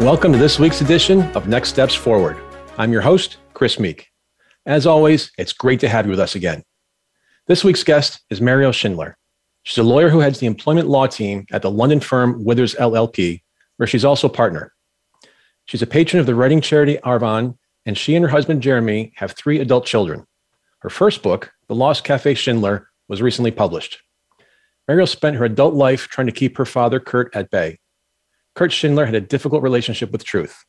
Welcome to this week's edition of Next Steps Forward. I'm your host, Chris Meek. As always, it's great to have you with us again. This week's guest is Meriel Schindler. She's a lawyer who heads the employment law team at the London firm Withers LLP, where she's also partner. She's a patron of the writing charity Arvon, and she and her husband Jeremy have three adult children. Her first book, The Lost Cafe Schindler, was recently published. Meriel spent her adult life trying to keep her father, Kurt, at bay. Kurt Schindler had a difficult relationship with truth.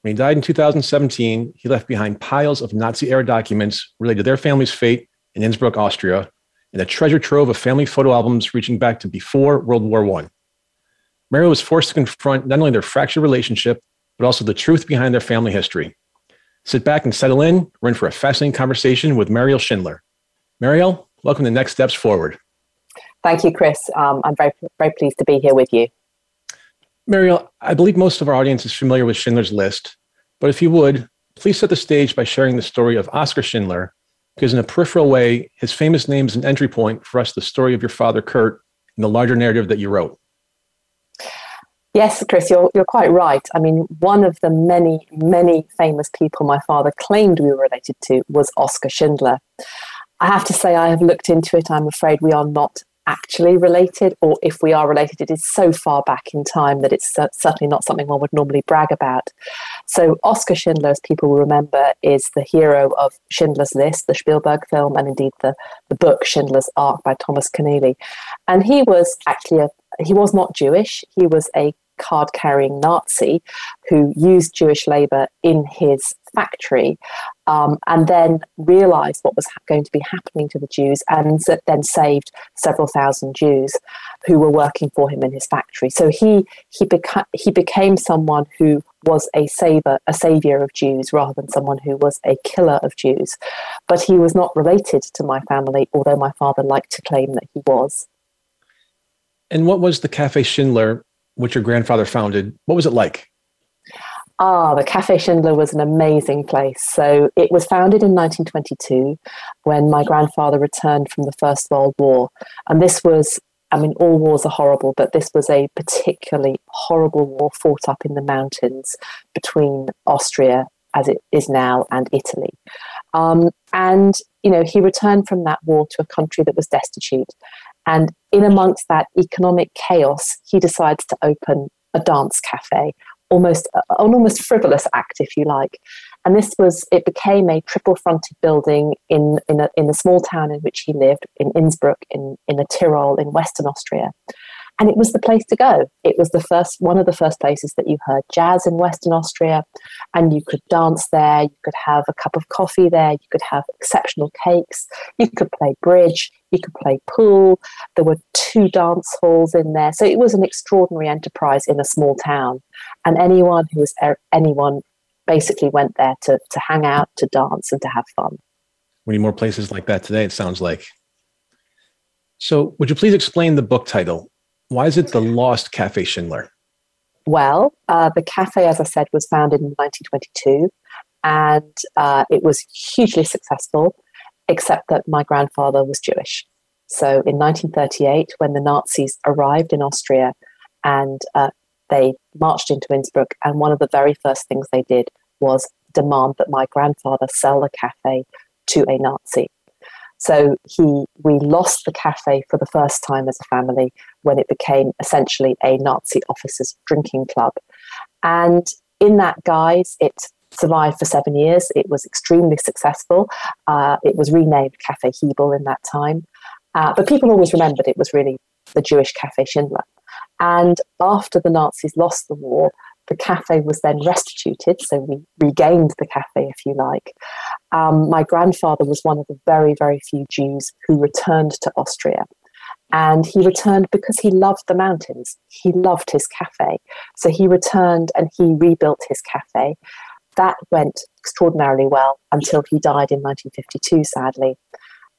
When he died in 2017, he left behind piles of Nazi era documents related to their family's fate in Innsbruck, Austria, and a treasure trove of family photo albums reaching back to before World War I. Meriel was forced to confront not only their fractured relationship, but also the truth behind their family history. Sit back and settle in. We're in for a fascinating conversation with Meriel Schindler. Meriel, welcome to Next Steps Forward. Thank you, Chris. Um, I'm very, very pleased to be here with you. Meriel, I believe most of our audience is familiar with Schindler's List, but if you would, please set the stage by sharing the story of Oskar Schindler, because in a peripheral way, his famous name is an entry point for us the story of your father, Kurt, and the larger narrative that you wrote. Yes, Chris, you're, you're quite right. I mean, one of the many, many famous people my father claimed we were related to was Oskar Schindler. I have to say, I have looked into it. I'm afraid we are not actually related, or if we are related, it is so far back in time that it's certainly not something one would normally brag about. So, Oskar Schindler, as people will remember, is the hero of Schindler's List, the Spielberg film, and indeed the, the book Schindler's Ark by Thomas Keneally. And he was actually a he was not Jewish. He was a card carrying Nazi who used Jewish labor in his factory um, and then realized what was going to be happening to the Jews and then saved several thousand Jews who were working for him in his factory. So he he, beca- he became someone who was a savior, a savior of Jews rather than someone who was a killer of Jews. But he was not related to my family, although my father liked to claim that he was. And what was the Cafe Schindler, which your grandfather founded? What was it like? Ah, the Cafe Schindler was an amazing place. So it was founded in 1922 when my grandfather returned from the First World War. And this was, I mean, all wars are horrible, but this was a particularly horrible war fought up in the mountains between Austria, as it is now, and Italy. Um, and, you know, he returned from that war to a country that was destitute. And in amongst that economic chaos, he decides to open a dance cafe almost uh, an almost frivolous act, if you like. And this was it became a triple fronted building in in a, in the small town in which he lived in Innsbruck in in the Tyrol in Western Austria and it was the place to go. It was the first one of the first places that you heard jazz in Western Austria, and you could dance there. You could have a cup of coffee there. You could have exceptional cakes. You could play bridge. You could play pool. There were two dance halls in there, so it was an extraordinary enterprise in a small town. And anyone who was anyone basically went there to to hang out, to dance, and to have fun. We need more places like that today. It sounds like. So, would you please explain the book title why is it the Lost Cafe Schindler? Well, uh, the cafe, as I said, was founded in 1922 and uh, it was hugely successful, except that my grandfather was Jewish. So in 1938, when the Nazis arrived in Austria and uh, they marched into Innsbruck, and one of the very first things they did was demand that my grandfather sell the cafe to a Nazi. So he, we lost the cafe for the first time as a family when it became essentially a Nazi officers' drinking club. And in that guise, it survived for seven years. It was extremely successful. Uh, it was renamed Cafe Hebel in that time. Uh, but people always remembered it was really the Jewish Cafe Schindler. And after the Nazis lost the war, the cafe was then restituted, so we regained the cafe, if you like. Um, my grandfather was one of the very, very few Jews who returned to Austria. And he returned because he loved the mountains. He loved his cafe. So he returned and he rebuilt his cafe. that went extraordinarily well until he died in 1952, sadly.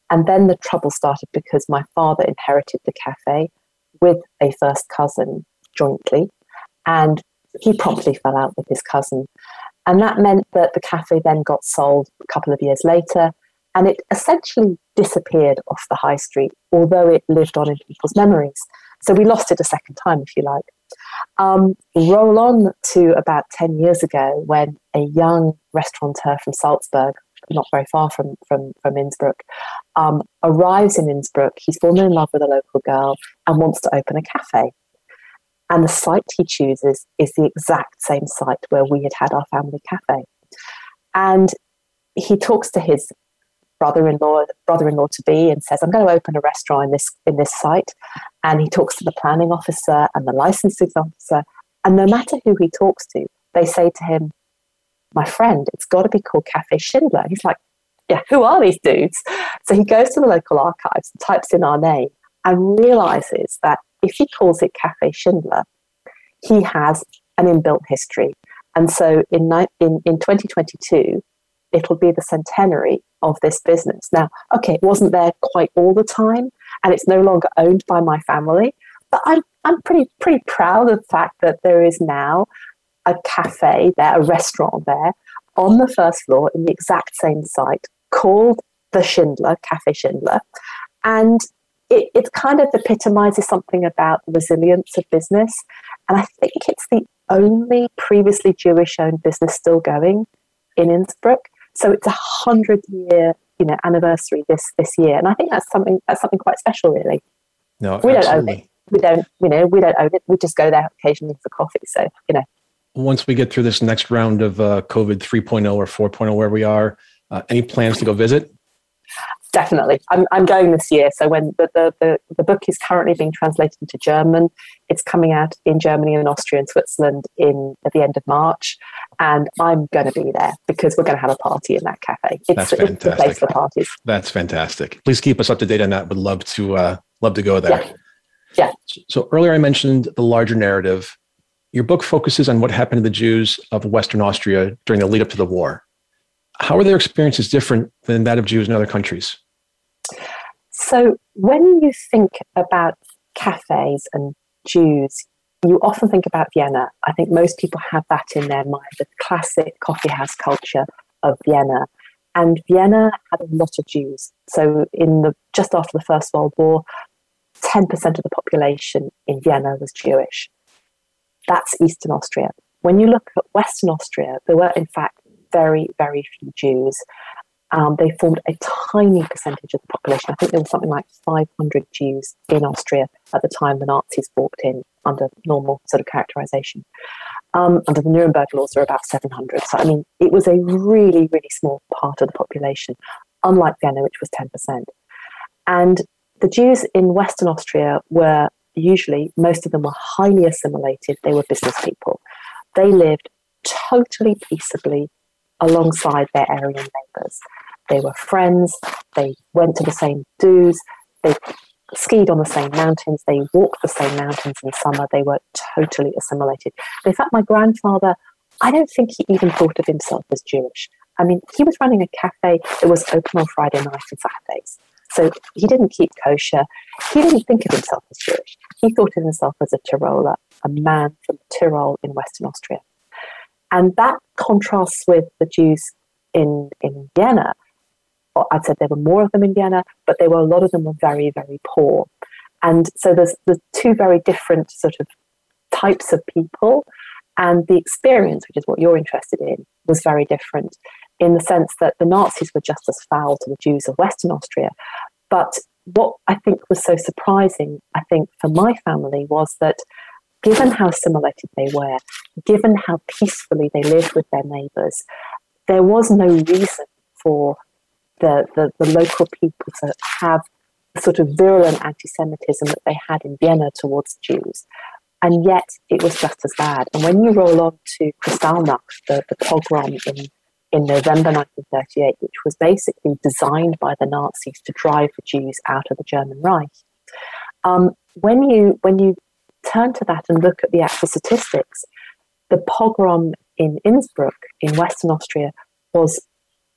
And then the trouble started because my father inherited the cafe with a first cousin jointly, and he promptly fell out with his cousin. And that meant that the cafe then got sold a couple of years later, and it essentially disappeared off the high street, although it lived on in people's memories. So we lost it a second time, if you like. Um, roll on to about 10 years ago when a young restaurateur from Salzburg not very far from from from Innsbruck, um, arrives in Innsbruck. He's fallen in love with a local girl and wants to open a cafe. And the site he chooses is the exact same site where we had had our family cafe. And he talks to his brother-in-law, brother-in-law to be, and says, "I'm going to open a restaurant in this in this site." And he talks to the planning officer and the licensing officer, and no matter who he talks to, they say to him, my friend, it's got to be called Cafe Schindler. He's like, yeah, who are these dudes? So he goes to the local archives, types in our name, and realizes that if he calls it Cafe Schindler, he has an inbuilt history. And so in, in, in 2022, it'll be the centenary of this business. Now, okay, it wasn't there quite all the time, and it's no longer owned by my family, but I'm, I'm pretty, pretty proud of the fact that there is now a cafe there, a restaurant there on the first floor in the exact same site called the Schindler, Cafe Schindler. And it, it kind of epitomizes something about the resilience of business. And I think it's the only previously Jewish owned business still going in Innsbruck. So it's a hundred year, you know, anniversary this this year. And I think that's something that's something quite special really. No, we absolutely. don't own it. We don't, you know, we don't own it. We just go there occasionally for coffee. So, you know, once we get through this next round of uh, COVID 3.0 or 4.0, where we are, uh, any plans to go visit? Definitely. I'm, I'm going this year. So when the, the, the, the, book is currently being translated into German, it's coming out in Germany and Austria and Switzerland in at the end of March. And I'm going to be there because we're going to have a party in that cafe. It's, That's fantastic. it's place for parties. That's fantastic. Please keep us up to date on that. Would love to uh, love to go there. Yeah. yeah. So earlier I mentioned the larger narrative your book focuses on what happened to the Jews of Western Austria during the lead up to the war. How are their experiences different than that of Jews in other countries? So, when you think about cafes and Jews, you often think about Vienna. I think most people have that in their mind the classic coffeehouse culture of Vienna. And Vienna had a lot of Jews. So, in the just after the First World War, 10% of the population in Vienna was Jewish. That's Eastern Austria. When you look at Western Austria, there were in fact very, very few Jews. Um, they formed a tiny percentage of the population. I think there was something like 500 Jews in Austria at the time the Nazis walked in under normal sort of characterization. Um, under the Nuremberg laws, there were about 700. So, I mean, it was a really, really small part of the population, unlike Vienna, which was 10%. And the Jews in Western Austria were usually most of them were highly assimilated. They were business people. They lived totally peaceably alongside their Aryan neighbours. They were friends. They went to the same dues. They skied on the same mountains. They walked the same mountains in summer. They were totally assimilated. In fact, my grandfather, I don't think he even thought of himself as Jewish. I mean, he was running a cafe that was open on Friday nights and Saturdays. So he didn't keep kosher. He didn't think of himself as Jewish. He thought of himself as a Tiroler, a man from Tyrol in Western Austria. And that contrasts with the Jews in, in Vienna. I'd said there were more of them in Vienna, but there were a lot of them were very, very poor. And so there's, there's two very different sort of types of people. And the experience, which is what you're interested in, was very different in the sense that the Nazis were just as foul to the Jews of Western Austria. But what I think was so surprising, I think, for my family was that given how assimilated they were, given how peacefully they lived with their neighbours, there was no reason for the, the, the local people to have the sort of virulent anti Semitism that they had in Vienna towards Jews. And yet it was just as bad. And when you roll on to Kristallnacht, the, the pogrom in in November 1938, which was basically designed by the Nazis to drive the Jews out of the German Reich. Um, when you when you turn to that and look at the actual statistics, the pogrom in Innsbruck in Western Austria was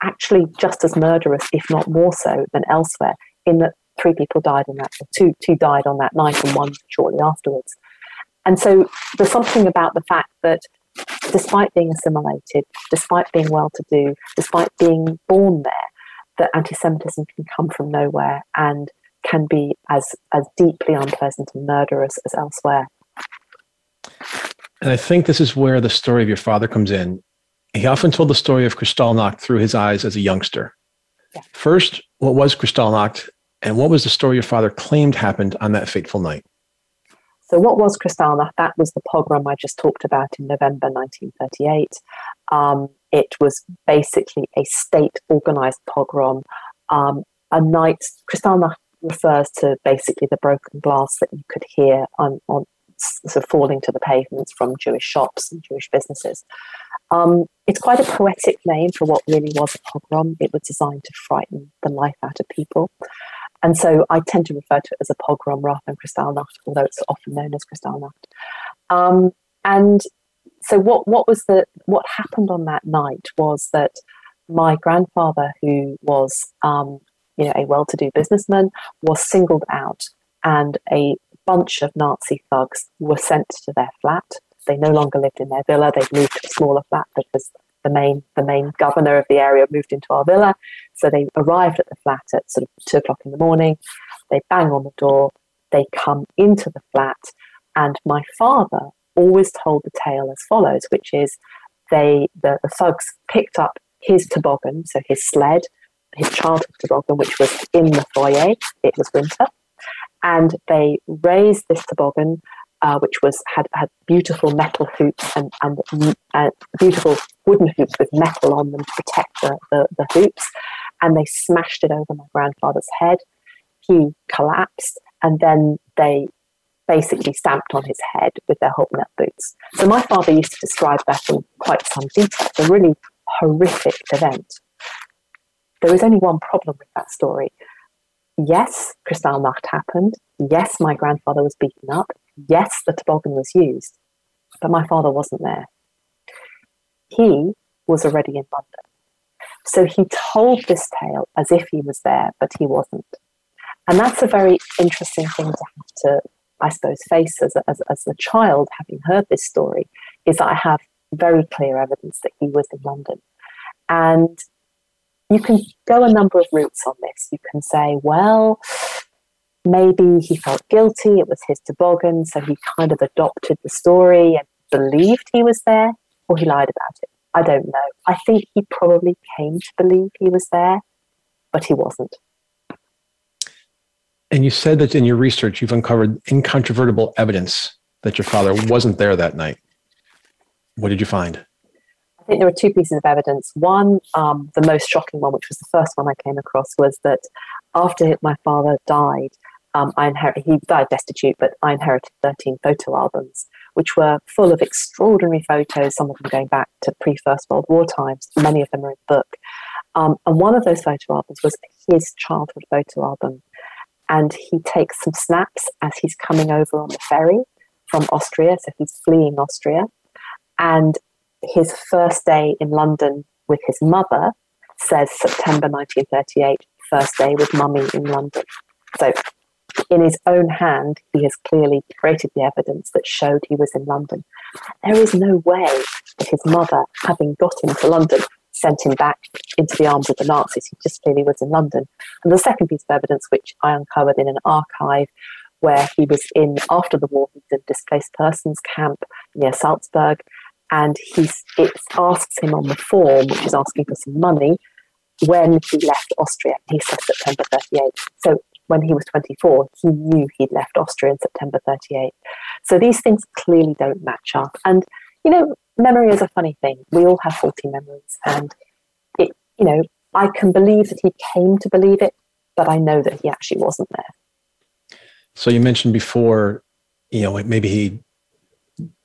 actually just as murderous, if not more so, than elsewhere, in that three people died on that, two, two died on that night and one shortly afterwards. And so there's something about the fact that despite being assimilated, despite being well to do, despite being born there, that anti Semitism can come from nowhere and can be as, as deeply unpleasant and murderous as elsewhere. And I think this is where the story of your father comes in. He often told the story of Kristallnacht through his eyes as a youngster. Yeah. First, what was Kristallnacht, and what was the story your father claimed happened on that fateful night? So, what was Kristallnacht? That was the pogrom I just talked about in November 1938. Um, it was basically a state organized pogrom. Um, a night, Kristallnacht refers to basically the broken glass that you could hear on, on sort of falling to the pavements from Jewish shops and Jewish businesses. Um, it's quite a poetic name for what really was a pogrom. It was designed to frighten the life out of people. And so I tend to refer to it as a pogrom rather than Kristallnacht, although it's often known as Kristallnacht. Um, and so what, what was the what happened on that night was that my grandfather, who was um, you know a well-to-do businessman, was singled out, and a bunch of Nazi thugs were sent to their flat. They no longer lived in their villa; they'd moved to a smaller flat because the main the main governor of the area moved into our villa. So they arrived at the flat at sort of two o'clock in the morning. They bang on the door. They come into the flat, and my father always told the tale as follows, which is they the, the thugs picked up his toboggan, so his sled, his childhood toboggan, which was in the foyer. It was winter and they raised this toboggan, uh, which was had had beautiful metal hoops and and uh, beautiful wooden hoops with metal on them to protect the, the, the hoops, and they smashed it over my grandfather's head. He collapsed, and then they basically stamped on his head with their Holt-Neck boots. So my father used to describe that in quite some detail. It's a really horrific event. There is only one problem with that story, yes, Kristallnacht happened. Yes, my grandfather was beaten up. Yes, the toboggan was used. But my father wasn't there. He was already in London. So he told this tale as if he was there, but he wasn't. And that's a very interesting thing to have to, I suppose, face as a, as, as a child, having heard this story, is that I have very clear evidence that he was in London. And you can go a number of routes on this. You can say, well, maybe he felt guilty, it was his toboggan, so he kind of adopted the story and believed he was there, or he lied about it. I don't know. I think he probably came to believe he was there, but he wasn't. And you said that in your research, you've uncovered incontrovertible evidence that your father wasn't there that night. What did you find? I think there were two pieces of evidence. One, um, the most shocking one, which was the first one I came across, was that after my father died, um, I inherited, he died destitute, but I inherited 13 photo albums, which were full of extraordinary photos, some of them going back to pre First World War times. Many of them are in the book. Um, and one of those photo albums was his childhood photo album. And he takes some snaps as he's coming over on the ferry from Austria. So he's fleeing Austria. And his first day in London with his mother says September 1938, first day with mummy in London. So, in his own hand, he has clearly created the evidence that showed he was in London. There is no way that his mother, having got him to London, sent him back into the arms of the Nazis. He just clearly was in London. And the second piece of evidence, which I uncovered in an archive where he was in after the war, in a displaced persons camp near Salzburg, and he's, it asks him on the form, which is asking for some money, when he left Austria. He said September 38. So when he was 24, he knew he'd left Austria in September 38. So these things clearly don't match up. And, you know, memory is a funny thing. We all have faulty memories. And, it, you know, I can believe that he came to believe it, but I know that he actually wasn't there. So you mentioned before, you know, maybe he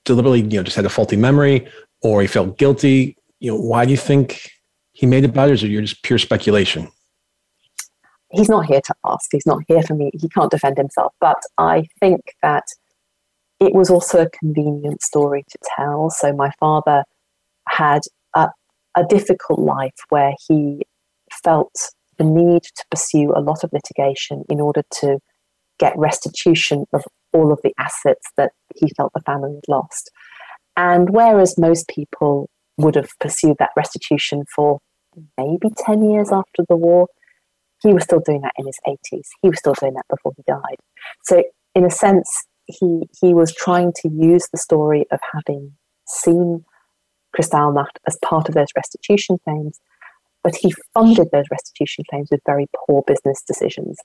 deliberately, you know, just had a faulty memory or he felt guilty? You know, why do you think he made it or is it just pure speculation? He's not here to ask. He's not here for me. He can't defend himself. But I think that it was also a convenient story to tell. So my father had a, a difficult life where he felt the need to pursue a lot of litigation in order to get restitution of all of the assets that he felt the family had lost. And whereas most people would have pursued that restitution for maybe 10 years after the war, he was still doing that in his 80s. He was still doing that before he died. So, in a sense, he, he was trying to use the story of having seen Kristallnacht as part of those restitution claims, but he funded those restitution claims with very poor business decisions.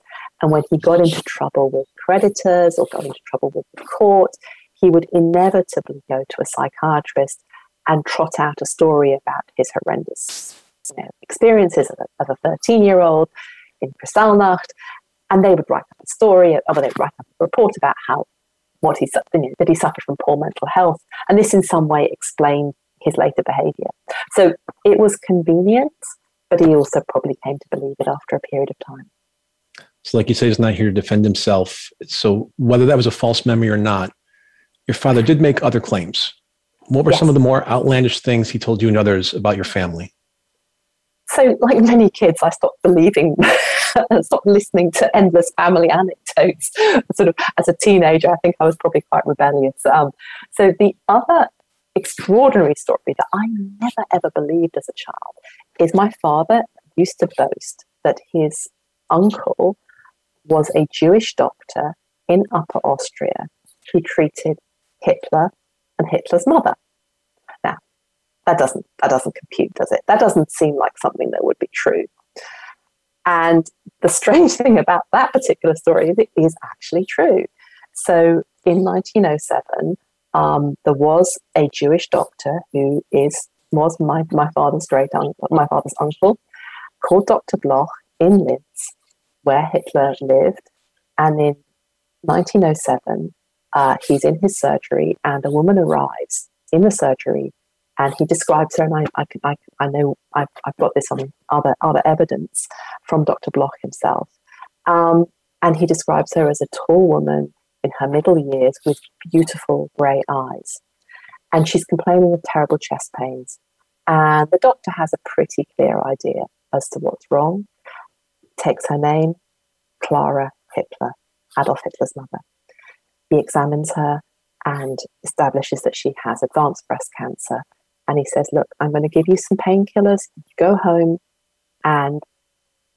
And when he got into trouble with creditors or got into trouble with the court, he would inevitably go to a psychiatrist and trot out a story about his horrendous you know, experiences of a 13 year old in Kristallnacht. And they would write up a story, or they'd write up a report about how what he you know, that he suffered from poor mental health, and this in some way explained his later behaviour. So it was convenient, but he also probably came to believe it after a period of time. So, like you say, he's not here to defend himself. So, whether that was a false memory or not, your father did make other claims. What were yes. some of the more outlandish things he told you and others about your family? So, like many kids, I stopped believing, and stopped listening to endless family anecdotes. Sort of as a teenager, I think I was probably quite rebellious. Um, so, the other extraordinary story that I never ever believed as a child is my father used to boast that his uncle was a Jewish doctor in Upper Austria who treated Hitler and Hitler's mother. That doesn't that doesn't compute, does it? That doesn't seem like something that would be true. And the strange thing about that particular story is it is actually true. So in 1907, um, there was a Jewish doctor who is was my, my father's great uncle, my father's uncle, called Dr. Bloch in Linz, where Hitler lived. And in 1907, uh, he's in his surgery, and a woman arrives in the surgery, and he describes her. And I, I, I, I know I've, I've got this on other other evidence from Dr. Bloch himself, um, and he describes her as a tall woman in her middle years with beautiful grey eyes, and she's complaining of terrible chest pains. And the doctor has a pretty clear idea as to what's wrong. Takes her name, Clara Hitler, Adolf Hitler's mother. He examines her and establishes that she has advanced breast cancer. And he says, Look, I'm going to give you some painkillers. Go home and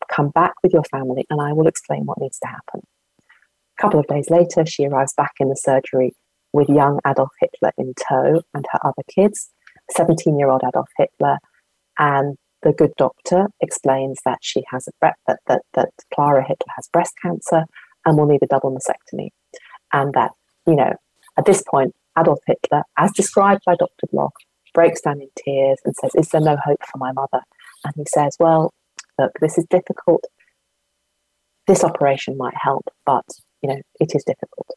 come back with your family, and I will explain what needs to happen. A couple of days later, she arrives back in the surgery with young Adolf Hitler in tow and her other kids, 17 year old Adolf Hitler. And the good doctor explains that she has a bre- that, that, that Clara Hitler has breast cancer and will need a double mastectomy and that, you know, at this point, Adolf Hitler, as described by Dr. Bloch, breaks down in tears and says, Is there no hope for my mother? And he says, Well, look, this is difficult. This operation might help, but, you know, it is difficult.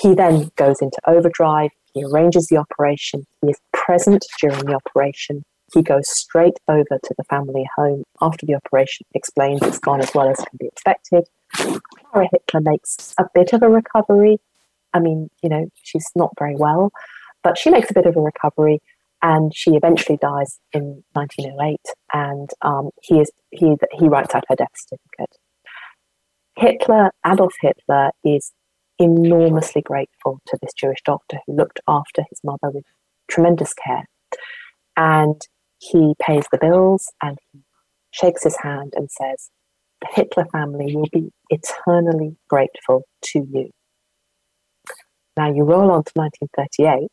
He then goes into overdrive. He arranges the operation. He is present during the operation. He goes straight over to the family home after the operation, explains it's gone as well as can be expected. Clara Hitler makes a bit of a recovery. I mean, you know, she's not very well, but she makes a bit of a recovery and she eventually dies in 1908 and um, he is he he writes out her death certificate hitler adolf hitler is enormously grateful to this jewish doctor who looked after his mother with tremendous care and he pays the bills and he shakes his hand and says the Hitler family will be eternally grateful to you. Now you roll on to 1938.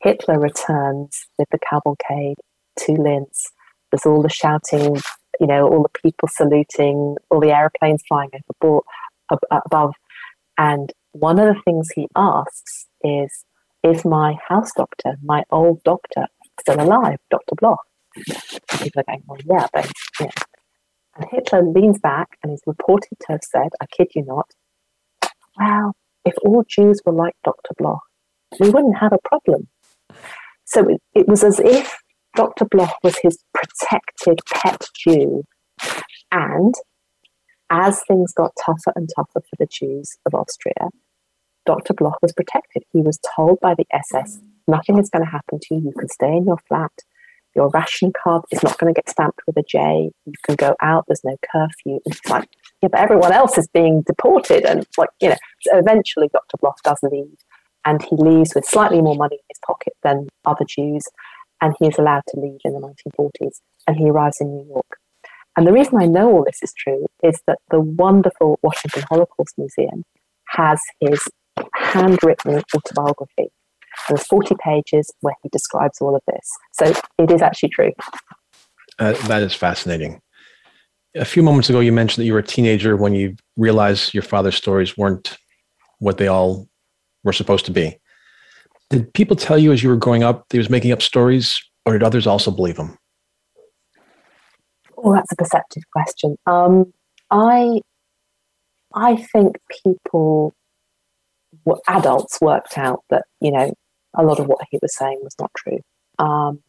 Hitler returns with the cavalcade to Linz. There's all the shouting, you know, all the people saluting, all the aeroplanes flying above. And one of the things he asks is, is my house doctor, my old doctor, still alive, Dr. Bloch? People are going, well, yeah, but yeah, and Hitler leans back and is reported to have said, I kid you not, well, if all Jews were like Dr. Bloch, we wouldn't have a problem. So it, it was as if Dr. Bloch was his protected pet Jew. And as things got tougher and tougher for the Jews of Austria, Dr. Bloch was protected. He was told by the SS, nothing is going to happen to you. You can stay in your flat. Your ration card is not going to get stamped with a J. You can go out. There's no curfew. It's like, yeah, but everyone else is being deported. And like, you know, so eventually Dr. Bloch does leave and he leaves with slightly more money in his pocket than other Jews. And he is allowed to leave in the 1940s and he arrives in New York. And the reason I know all this is true is that the wonderful Washington Holocaust Museum has his handwritten autobiography. There's 40 pages where he describes all of this. So it is actually true. Uh, that is fascinating. A few moments ago, you mentioned that you were a teenager when you realized your father's stories weren't what they all were supposed to be. Did people tell you as you were growing up that he was making up stories, or did others also believe him? Oh, that's a perceptive question. Um, I, I think people, adults, worked out that you know a lot of what he was saying was not true, um,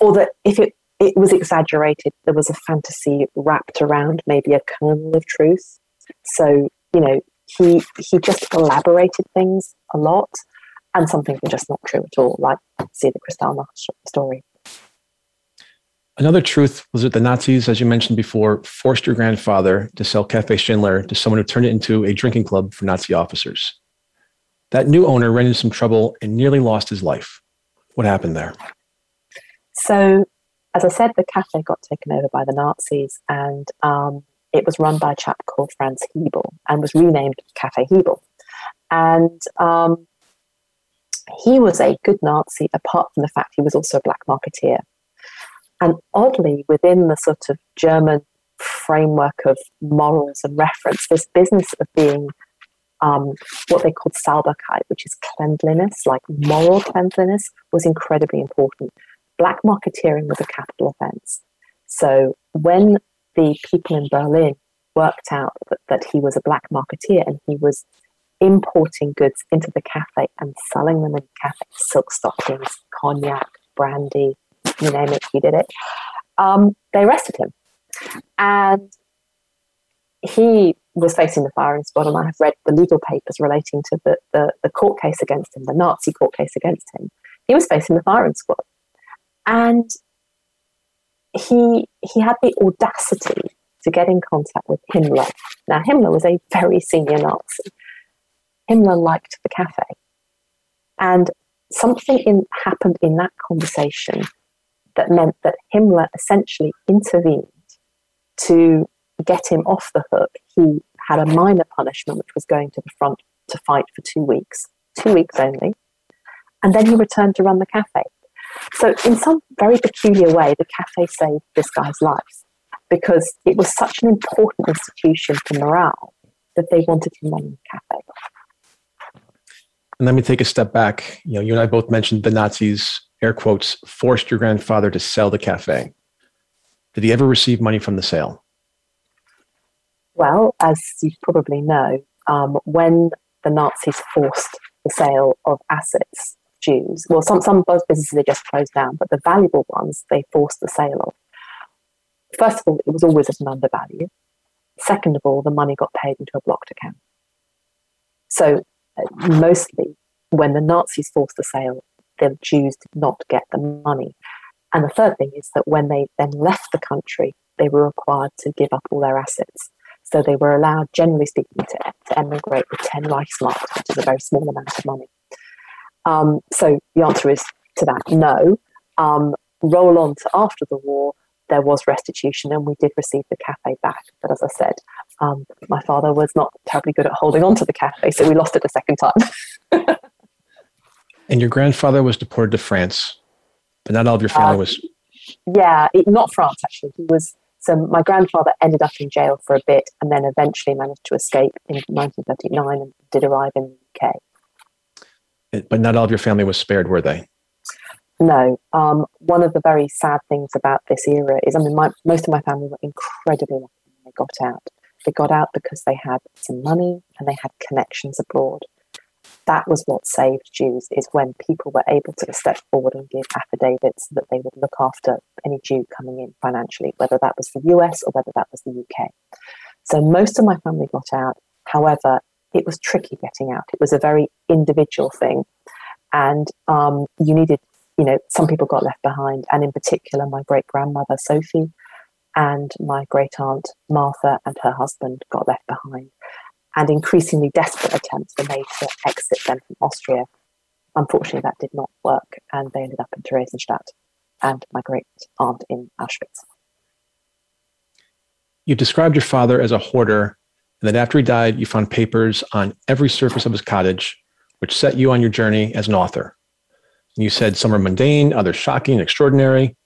or that if it it was exaggerated, there was a fantasy wrapped around maybe a kernel of truth. So you know, he he just elaborated things a lot, and some things were just not true at all, like see the Kristallnacht story. Another truth was that the Nazis, as you mentioned before, forced your grandfather to sell Cafe Schindler to someone who turned it into a drinking club for Nazi officers. That new owner ran into some trouble and nearly lost his life. What happened there? So, as I said, the cafe got taken over by the Nazis, and um, it was run by a chap called Franz Hebel and was renamed Cafe Hebel. And um, he was a good Nazi, apart from the fact he was also a black marketeer. And oddly, within the sort of German framework of morals and reference, this business of being um, what they called Sauberkeit, which is cleanliness, like moral cleanliness, was incredibly important. Black marketeering was a capital offense. So when the people in Berlin worked out that, that he was a black marketeer and he was importing goods into the cafe and selling them in the cafe silk stockings, cognac, brandy, you name it, he did it. Um, they arrested him. And he was facing the firing squad, and I have read the legal papers relating to the, the, the court case against him, the Nazi court case against him. He was facing the firing squad. And he he had the audacity to get in contact with Himmler. Now Himmler was a very senior Nazi. Himmler liked the cafe, and something in, happened in that conversation that meant that Himmler essentially intervened to get him off the hook. He had a minor punishment, which was going to the front to fight for two weeks, two weeks only, and then he returned to run the cafe. So, in some very peculiar way, the cafe saved this guy's life because it was such an important institution for morale that they wanted him running the cafe. And let me take a step back. You know, you and I both mentioned the Nazis, air quotes, forced your grandfather to sell the cafe. Did he ever receive money from the sale? Well, as you probably know, um, when the Nazis forced the sale of assets Jews. Well, some some businesses they just closed down, but the valuable ones they forced the sale of. First of all, it was always at an undervalue. Second of all, the money got paid into a blocked account. So mostly, when the Nazis forced the sale, the Jews did not get the money. And the third thing is that when they then left the country, they were required to give up all their assets. So they were allowed, generally speaking, to, to emigrate with 10 Reichsmarks, which is a very small amount of money. Um, so the answer is to that no. Um, roll on to after the war, there was restitution and we did receive the cafe back. But as I said, um, my father was not terribly good at holding on to the cafe, so we lost it a second time. and your grandfather was deported to France, but not all of your family uh, was. Yeah, it, not France actually. He was. So my grandfather ended up in jail for a bit, and then eventually managed to escape in 1939 and did arrive in the UK but not all of your family was spared, were they? No. Um, one of the very sad things about this era is, I mean, my, most of my family were incredibly lucky when they got out. They got out because they had some money and they had connections abroad. That was what saved Jews, is when people were able to step forward and give affidavits that they would look after any Jew coming in financially, whether that was the US or whether that was the UK. So most of my family got out. However, it was tricky getting out. It was a very individual thing. And um, you needed, you know, some people got left behind. And in particular, my great grandmother, Sophie, and my great aunt, Martha, and her husband got left behind. And increasingly desperate attempts were made to exit them from Austria. Unfortunately, that did not work. And they ended up in Theresienstadt and my great aunt in Auschwitz. You described your father as a hoarder, and that after he died, you found papers on every surface of his cottage, which set you on your journey as an author. And you said some are mundane, others shocking extraordinary.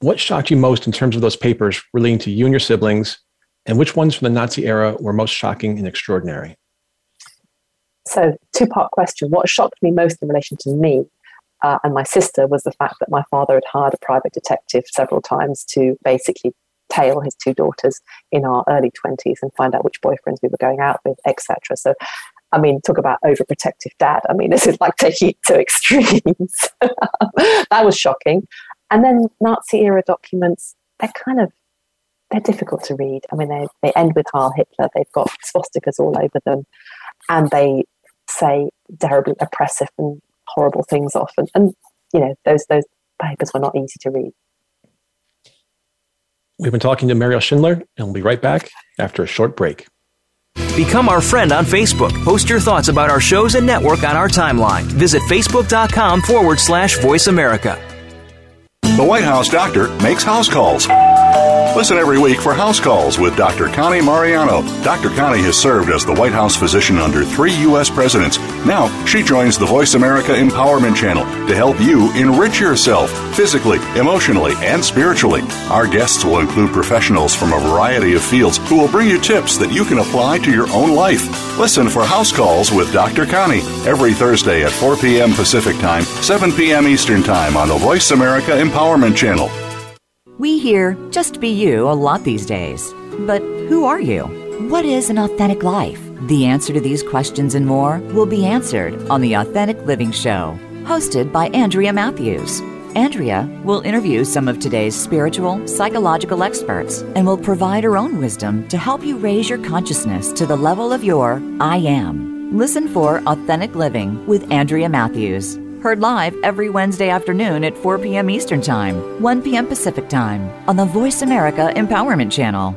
What shocked you most in terms of those papers relating to you and your siblings, and which ones from the Nazi era were most shocking and extraordinary? So, two part question. What shocked me most in relation to me uh, and my sister was the fact that my father had hired a private detective several times to basically tail his two daughters in our early 20s and find out which boyfriends we were going out with, etc. So, I mean, talk about overprotective dad. I mean, this is like taking it to extremes. that was shocking. And then Nazi era documents, they're kind of they're difficult to read. I mean, they, they end with Heil Hitler. They've got swastikas all over them, and they say terribly oppressive and horrible things often. And you know, those those papers were not easy to read. We've been talking to Meriel Schindler, and we'll be right back after a short break. Become our friend on Facebook. Post your thoughts about our shows and network on our timeline. Visit facebook.com forward slash voice America. The White House doctor makes house calls. Listen every week for House Calls with Dr. Connie Mariano. Dr. Connie has served as the White House physician under three U.S. presidents. Now, she joins the Voice America Empowerment Channel to help you enrich yourself physically, emotionally, and spiritually. Our guests will include professionals from a variety of fields who will bring you tips that you can apply to your own life. Listen for House Calls with Dr. Connie every Thursday at 4 p.m. Pacific Time, 7 p.m. Eastern Time on the Voice America Empowerment Channel. We hear just be you a lot these days. But who are you? What is an authentic life? The answer to these questions and more will be answered on The Authentic Living Show, hosted by Andrea Matthews. Andrea will interview some of today's spiritual, psychological experts and will provide her own wisdom to help you raise your consciousness to the level of your I am. Listen for Authentic Living with Andrea Matthews Heard live every Wednesday afternoon at 4 p.m. Eastern Time, 1 p.m. Pacific Time on the Voice America Empowerment Channel.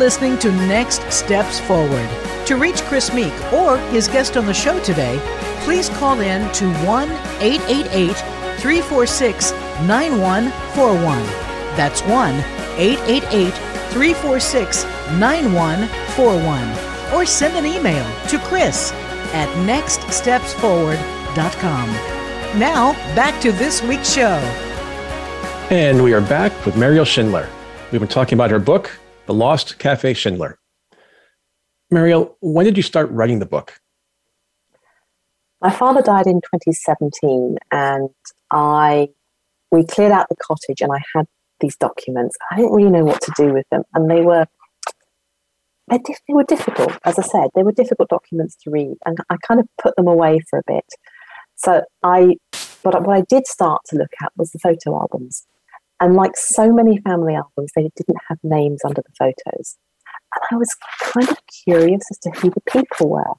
Listening to Next Steps Forward. To reach Chris Meek or his guest on the show today, please call in to 1 888 346 9141. That's 1 888 346 9141. Or send an email to Chris at nextstepsforward.com. Now, back to this week's show. And we are back with Meriel Schindler. We've been talking about her book, the Lost Cafe Schindler. Meriel, when did you start writing the book? My father died in 2017, and I we cleared out the cottage, and I had these documents. I didn't really know what to do with them, and they were they, they were difficult. As I said, they were difficult documents to read, and I kind of put them away for a bit. So I, but what I did start to look at was the photo albums. And like so many family albums, they didn't have names under the photos. And I was kind of curious as to who the people were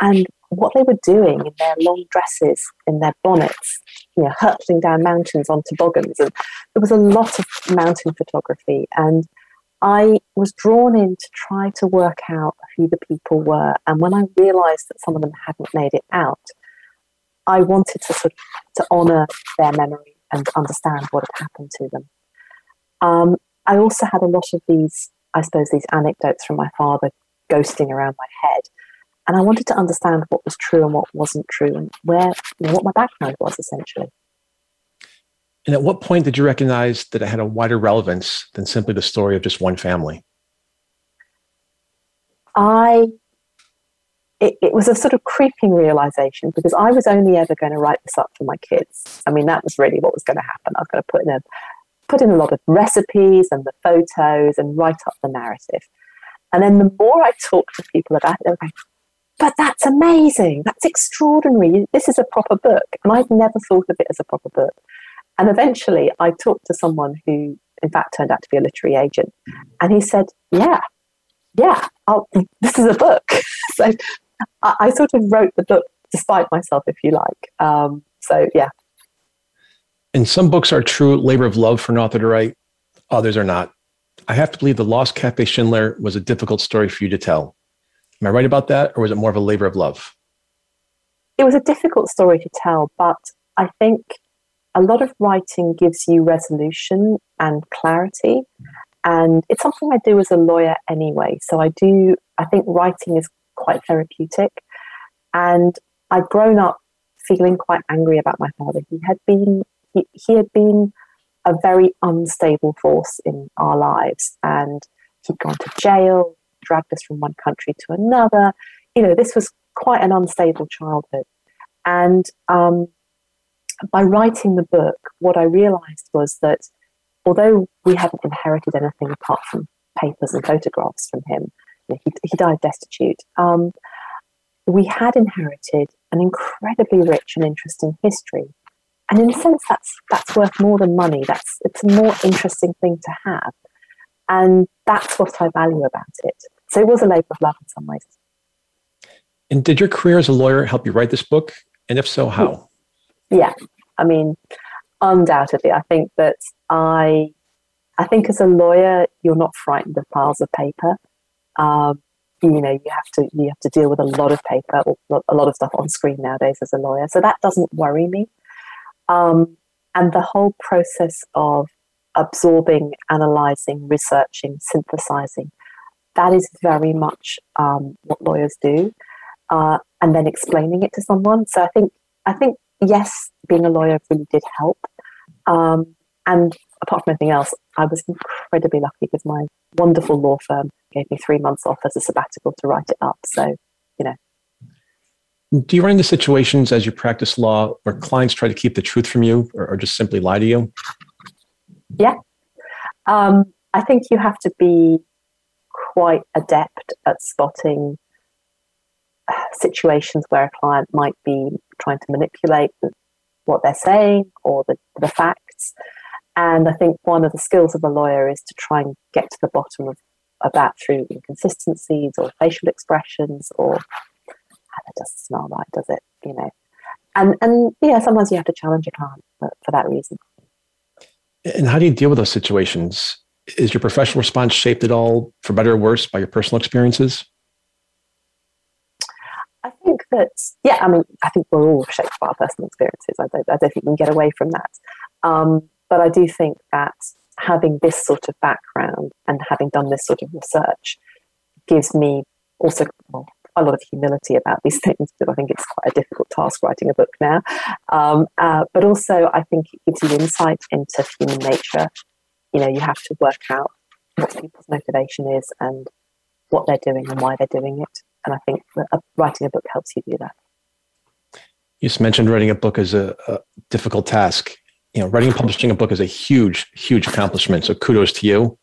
and what they were doing in their long dresses, in their bonnets, you know, hurtling down mountains on toboggans. And there was a lot of mountain photography. And I was drawn in to try to work out who the people were. And when I realized that some of them hadn't made it out, I wanted to sort of to honor their memory and understand what had happened to them. Um, I also had a lot of these, I suppose, these anecdotes from my father ghosting around my head. And I wanted to understand what was true and what wasn't true and where, you know, what my background was essentially. And at what point did you recognize that it had a wider relevance than simply the story of just one family? I it, it, was a sort of creeping realization because I was only ever going to write this up for my kids. I mean, that was really what was going to happen. I was going to put in a put in a lot of recipes and the photos and write up the narrative. And then the more I talked to people about it, they were going, but that's amazing. That's extraordinary. This is a proper book. And I'd never thought of it as a proper book. And eventually I talked to someone who, in fact, turned out to be a literary agent. And he said, yeah, yeah, I'll, this is a book. so I, I, sort of wrote the book despite myself, if you like. Um, so, yeah. And some books are true labor of love for an author to write, others are not. I have to believe The Lost Cafe Schindler was a difficult story for you to tell. Am I right about that, or was it more of a labor of love? It was a difficult story to tell, but I think a lot of writing gives you resolution and clarity. And it's something I do as a lawyer anyway. So I do, I think writing is quite therapeutic. And I'd grown up feeling quite angry about my father. He had been, he, he had been a very unstable force in our lives. And he'd gone to jail, dragged us from one country to another. You know, this was quite an unstable childhood. And um, by writing the book, what I realized was that although we hadn't inherited anything apart from papers and photographs from him, he, he died destitute. Um, we had inherited an incredibly rich and interesting history. And in a sense, that's, that's worth more than money. That's, it's a more interesting thing to have. And that's what I value about it. So it was a labor of love in some ways. And did your career as a lawyer help you write this book? And if so, how? Yeah. I mean, undoubtedly, I think that I, I think as a lawyer, you're not frightened of piles of paper. Um, you know, you have to you have to deal with a lot of paper a lot of stuff on screen nowadays as a lawyer. So that doesn't worry me. Um, and the whole process of absorbing, analyzing, researching, synthesizing, that is very much um, what lawyers do. Uh, and then explaining it to someone. So I think I think yes, being a lawyer really did help. Um, and apart from anything else, I was incredibly lucky because my wonderful law firm gave me three months off as a sabbatical to write it up. So, you know. Do you run into situations as you practice law where clients try to keep the truth from you or, or just simply lie to you? Yeah. Um, I think you have to be quite adept at spotting situations where a client might be trying to manipulate what they're saying or the, the facts. And I think one of the skills of a lawyer is to try and get to the bottom of, of that through inconsistencies or facial expressions or ah, that doesn't smell right, does it? You know. And and yeah, sometimes you have to challenge a client for, for that reason. And how do you deal with those situations? Is your professional response shaped at all, for better or worse, by your personal experiences? I think that, yeah, I mean, I think we're all shaped by our personal experiences. I don't, I don't think we can get away from that. Um, but I do think that having this sort of background and having done this sort of research gives me also well, a lot of humility about these things because I think it's quite a difficult task writing a book now. Um, uh, but also, I think it gives you insight into human nature. You know, you have to work out what people's motivation is and what they're doing and why they're doing it. And I think writing a book helps you do that. You just mentioned writing a book is a, a difficult task. You know, writing and publishing a book is a huge, huge accomplishment. So kudos to you.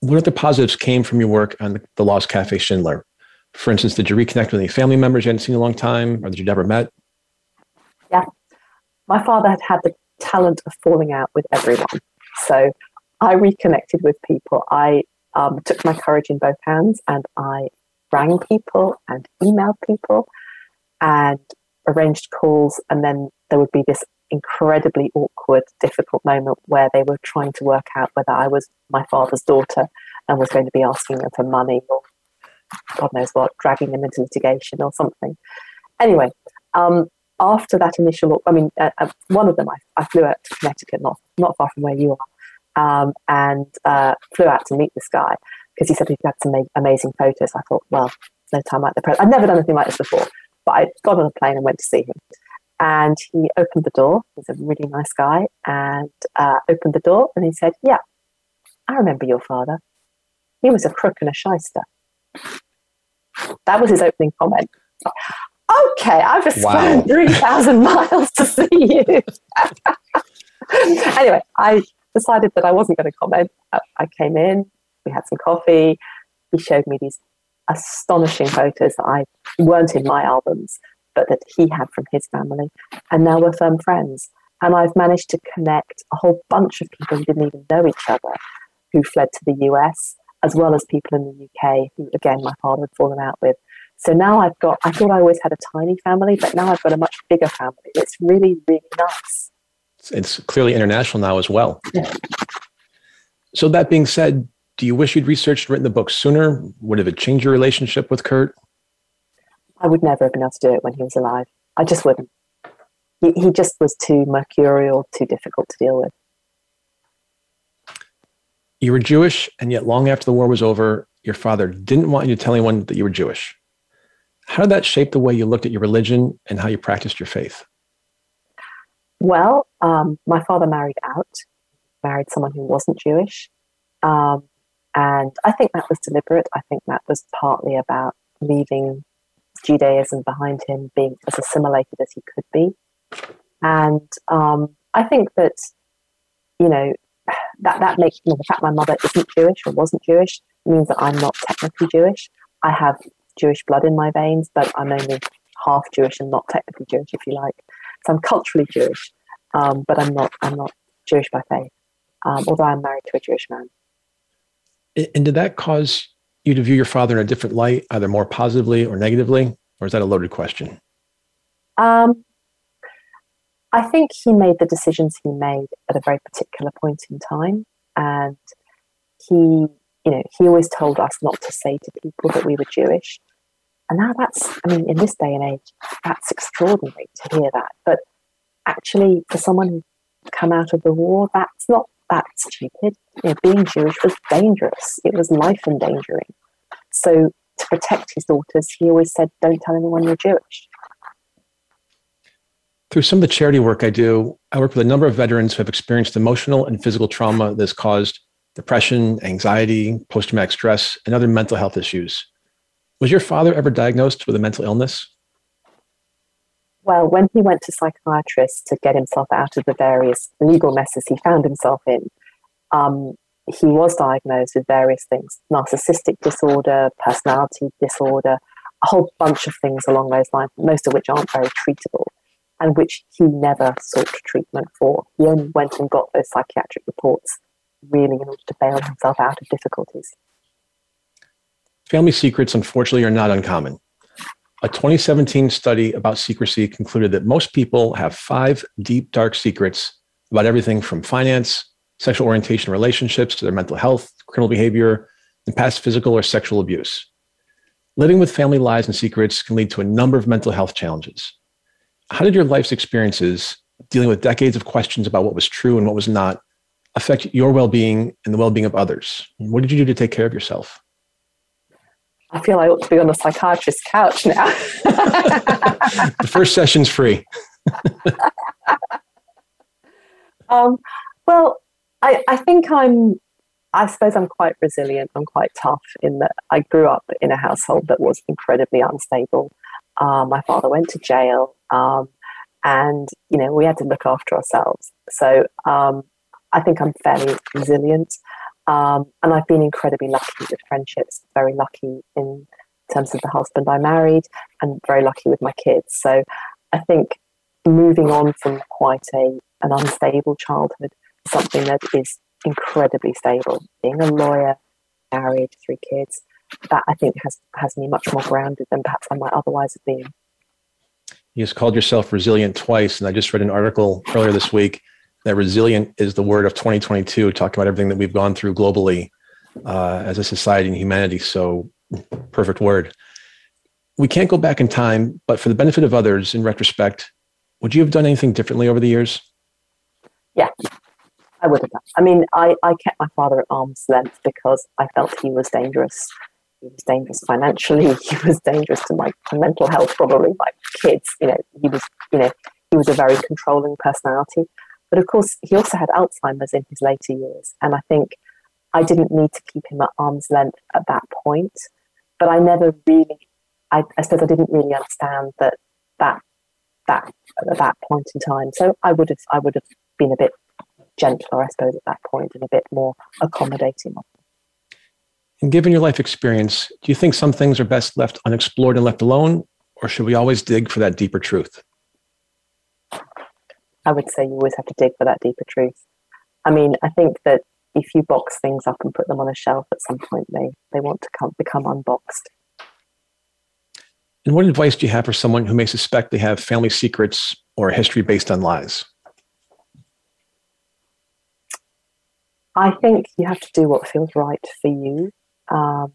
What other positives came from your work on the, Lost Cafe Schindler? For instance, did you reconnect with any family members you hadn't seen in a long time or that you never met? Yeah. My father had had the talent of falling out with everyone. So I reconnected with people. I um, took my courage in both hands and I rang people and emailed people and arranged calls. And then there would be this incredibly awkward, difficult moment where they were trying to work out whether I was my father's daughter and was going to be asking them for money or God knows what, dragging them into litigation or something. Anyway, um, after that initial, I mean, uh, uh, one of them, I, I, flew out to Connecticut, not not far from where you are, um, and uh, flew out to meet this guy because he said he had some amazing photos. I thought, well, no time like the present. I'd never done anything like this before, but I got on a plane and went to see him. And he opened the door. He's a really nice guy, and uh, opened the door and he said, "Yeah, I remember your father. He was a crook and a shyster." That was his opening comment. Okay, I've just wow. 3,000 miles to see you. anyway, I decided that I wasn't going to comment. I came in, we had some coffee. He showed me these astonishing photos that I weren't in my albums, but that he had from his family. And now we're firm friends. And I've managed to connect a whole bunch of people who didn't even know each other who fled to the US, as well as people in the UK who, again, my father had fallen out with. So now I've got, I thought I always had a tiny family, but now I've got a much bigger family. It's really, really nice. It's clearly international now as well. Yeah. So, that being said, do you wish you'd researched and written the book sooner? Would it have changed your relationship with Kurt? I would never have been able to do it when he was alive. I just wouldn't. He, he just was too mercurial, too difficult to deal with. You were Jewish, and yet long after the war was over, your father didn't want you to tell anyone that you were Jewish. How did that shape the way you looked at your religion and how you practiced your faith? Well, um, my father married out, married someone who wasn't Jewish. Um, and I think that was deliberate. I think that was partly about leaving Judaism behind him, being as assimilated as he could be. And um, I think that, you know, that, that makes you know, the fact my mother isn't Jewish or wasn't Jewish means that I'm not technically Jewish. I have Jewish blood in my veins, but I'm only half Jewish and not technically Jewish, if you like. So I'm culturally Jewish, um, but I'm not. I'm not Jewish by faith. Um, although I'm married to a Jewish man. And did that cause you to view your father in a different light, either more positively or negatively, or is that a loaded question? Um, I think he made the decisions he made at a very particular point in time, and he, you know, he always told us not to say to people that we were Jewish. And now that's, I mean, in this day and age, that's extraordinary to hear that. But actually, for someone who come out of the war, that's not that stupid. You know, being Jewish was dangerous. It was life endangering. So to protect his daughters, he always said, "Don't tell anyone you're Jewish." Through some of the charity work I do, I work with a number of veterans who have experienced emotional and physical trauma that's caused depression, anxiety, post traumatic stress, and other mental health issues. Was your father ever diagnosed with a mental illness? Well, when he went to psychiatrists to get himself out of the various legal messes he found himself in, um, he was diagnosed with various things narcissistic disorder, personality disorder, a whole bunch of things along those lines, most of which aren't very treatable, and which he never sought treatment for. He only went and got those psychiatric reports really in order to bail himself out of difficulties. Family secrets, unfortunately, are not uncommon. A 2017 study about secrecy concluded that most people have five deep, dark secrets about everything from finance, sexual orientation, relationships, to their mental health, criminal behavior, and past physical or sexual abuse. Living with family lies and secrets can lead to a number of mental health challenges. How did your life's experiences dealing with decades of questions about what was true and what was not affect your well being and the well being of others? What did you do to take care of yourself? I feel I ought to be on a psychiatrist's couch now. the first session's free. um, well, I, I think I'm, I suppose I'm quite resilient. I'm quite tough in that I grew up in a household that was incredibly unstable. Um, my father went to jail, um, and you know we had to look after ourselves. So um, I think I'm fairly resilient. Um, and I've been incredibly lucky with friendships, very lucky in terms of the husband I married, and very lucky with my kids. So I think moving on from quite a an unstable childhood, something that is incredibly stable, being a lawyer, married, three kids, that I think has has me much more grounded than perhaps I might otherwise have been. You just called yourself resilient twice, and I just read an article earlier this week that resilient is the word of 2022, talking about everything that we've gone through globally uh, as a society and humanity. So, perfect word. We can't go back in time, but for the benefit of others, in retrospect, would you have done anything differently over the years? Yeah, I would have done. I mean, I, I kept my father at arm's length because I felt he was dangerous. He was dangerous financially. He was dangerous to my mental health, probably my kids. You know, he was, you know, he was a very controlling personality. But of course, he also had Alzheimer's in his later years. And I think I didn't need to keep him at arm's length at that point. but I never really, I, I suppose I didn't really understand that that that at that point in time. So I would have I would have been a bit gentler, I suppose, at that point, and a bit more accommodating. And given your life experience, do you think some things are best left unexplored and left alone, or should we always dig for that deeper truth? I would say you always have to dig for that deeper truth. I mean, I think that if you box things up and put them on a shelf at some point, they, they want to come, become unboxed. And what advice do you have for someone who may suspect they have family secrets or a history based on lies? I think you have to do what feels right for you. Um,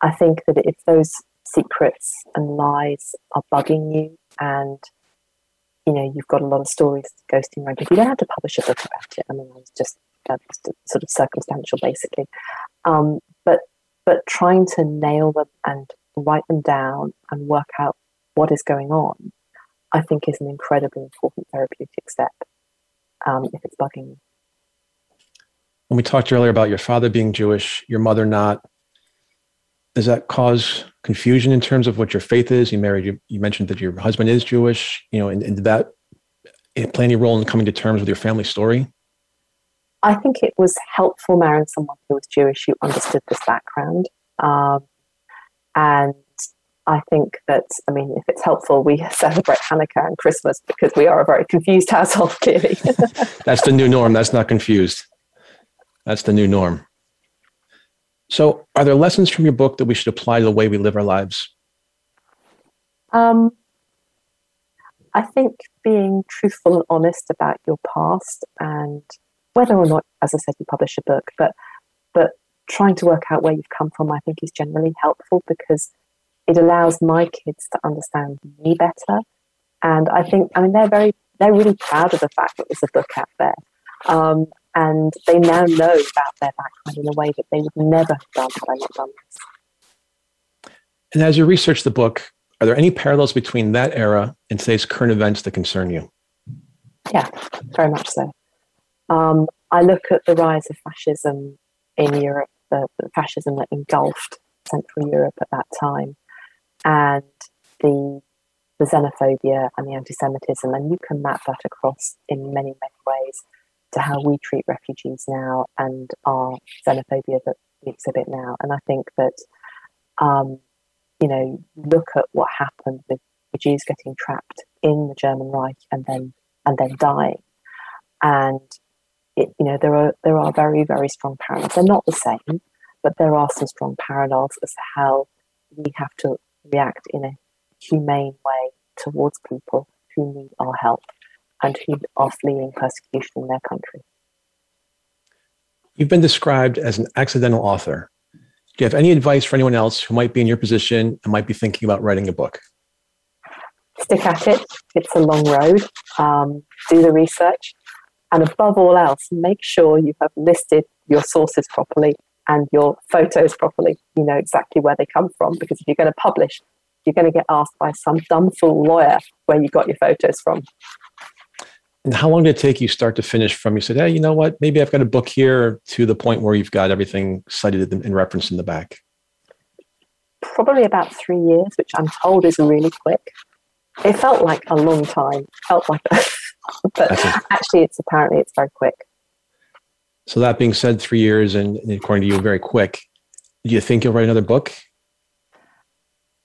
I think that if those secrets and lies are bugging you and you know you've got a lot of stories ghosting around If you don't have to publish a book about it. I mean it's just that's sort of circumstantial basically. Um, but but trying to nail them and write them down and work out what is going on i think is an incredibly important therapeutic step um, if it's bugging you. When we talked earlier about your father being jewish your mother not does that cause confusion in terms of what your faith is? You married, you, you mentioned that your husband is Jewish, you know, and, and did that play any role in coming to terms with your family story? I think it was helpful marrying someone who was Jewish who understood this background. Um, and I think that, I mean, if it's helpful, we celebrate Hanukkah and Christmas because we are a very confused household, clearly. That's the new norm. That's not confused. That's the new norm. So, are there lessons from your book that we should apply to the way we live our lives? Um, I think being truthful and honest about your past and whether or not, as I said, you publish a book, but but trying to work out where you've come from, I think, is generally helpful because it allows my kids to understand me better. And I think, I mean, they're very, they're really proud of the fact that there's a book out there. Um, and they now know about their background in a way that they would never have done had I not done this. And as you research the book, are there any parallels between that era and today's current events that concern you? Yeah, very much so. Um, I look at the rise of fascism in Europe, the, the fascism that engulfed Central Europe at that time, and the the xenophobia and the anti-Semitism, and you can map that across in many, many ways to how we treat refugees now and our xenophobia that we exhibit now. And I think that, um, you know, look at what happened with the Jews getting trapped in the German Reich and then and then dying, and it, you know there are there are very very strong parallels. They're not the same, but there are some strong parallels as to how we have to react in a humane way towards people who need our help and who are fleeing persecution in their country. You've been described as an accidental author. Do you have any advice for anyone else who might be in your position and might be thinking about writing a book? Stick at it. It's a long road. Um, do the research. And above all else, make sure you have listed your sources properly and your photos properly. You know exactly where they come from because if you're going to publish, you're going to get asked by some dumb fool lawyer where you got your photos from. And how long did it take you start to finish from you said, hey, you know what, maybe I've got a book here to the point where you've got everything cited and referenced in the back? Probably about three years, which I'm told is really quick. It felt like a long time. Felt like, but actually, it's apparently it's very quick. So that being said, three years and according to you, very quick. Do you think you'll write another book?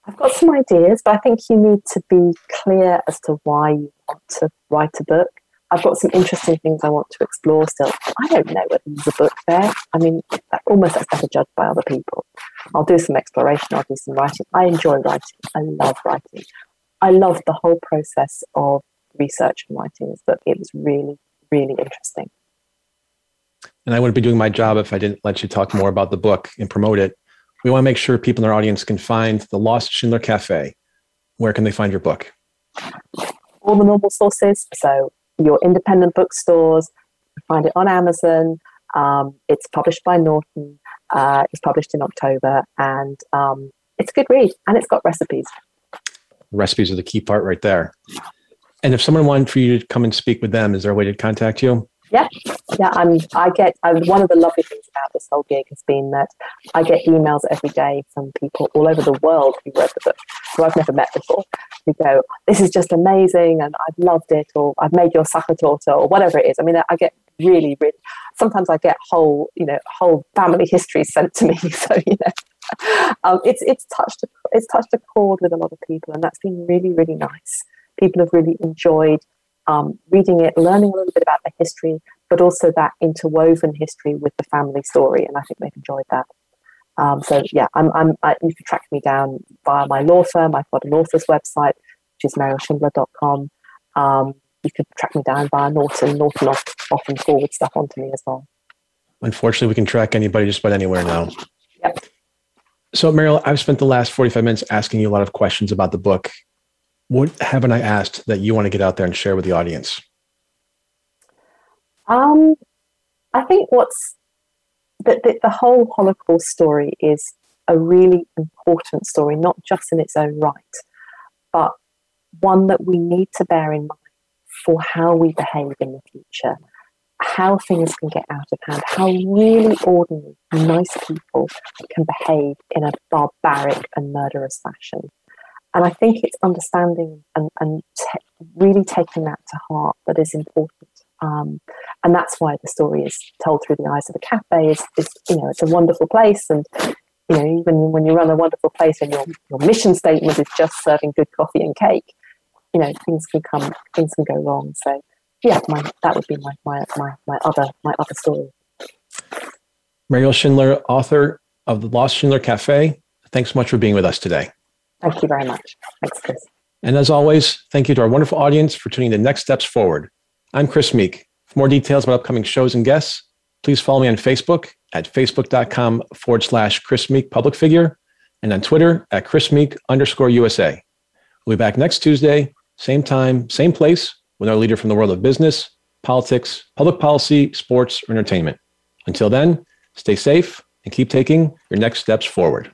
I've got some ideas, but I think you need to be clear as to why you want to write a book. I've got some interesting things I want to explore still. I don't know whether there's a book there. I mean, almost that's better judged by other people. I'll do some exploration, I'll do some writing. I enjoy writing. I love writing. I love the whole process of research and writing this book. It was really, really interesting. And I wouldn't be doing my job if I didn't let you talk more about the book and promote it. We want to make sure people in our audience can find the Lost Schindler Cafe. Where can they find your book? All the normal sources. So your independent bookstores. Find it on Amazon. Um, it's published by Norton. Uh, it's published in October, and um, it's a good read, and it's got recipes. Recipes are the key part right there. And if someone wanted for you to come and speak with them, is there a way to contact you? Yeah, yeah. I'm. I get. I'm, one of the lovely things about this whole gig has been that I get emails every day from people all over the world who who I've never met before, who go, "This is just amazing," and I've loved it, or "I've made your sachertorte," or whatever it is. I mean, I get really, really. Sometimes I get whole, you know, whole family histories sent to me. So you know, um, it's it's touched it's touched a chord with a lot of people, and that's been really, really nice. People have really enjoyed um, reading it, learning a little bit about the history, but also that interwoven history with the family story. And I think they've enjoyed that. Um, so yeah, I'm, I'm, I, you can track me down via my law firm. I've got an author's website, which is merielschindler.com. Um, you can track me down via Norton. Norton often forward stuff onto me as well. Unfortunately, we can track anybody just about anywhere now. Yep. So, Meriel, I've spent the last 45 minutes asking you a lot of questions about the book what haven't I asked that you want to get out there and share with the audience? Um, I think what's that the, the whole Holocaust story is a really important story, not just in its own right, but one that we need to bear in mind for how we behave in the future, how things can get out of hand, how really ordinary, nice people can behave in a barbaric and murderous fashion. And I think it's understanding and, and really taking that to heart that is important. Um, and that's why the story is told through the eyes of the cafe. Is, is you know, it's a wonderful place, and you know, even when you run a wonderful place and your your mission statement is just serving good coffee and cake, you know, things can come, things can go wrong. So, yeah, my, that would be my, my my my other my other story. Meriel Schindler, author of the Lost Schindler Cafe. Thanks so much for being with us today. Thank you very much. Thanks, Chris. And as always, thank you to our wonderful audience for tuning in Next Steps Forward. I'm Chris Meek. For more details about upcoming shows and guests, please follow me on Facebook at facebook.com forward slash Chris Meek public figure and on Twitter at Chris Meek underscore USA. We'll be back next Tuesday, same time, same place, with our leader from the world of business, politics, public policy, sports, or entertainment. Until then, stay safe and keep taking your next steps forward.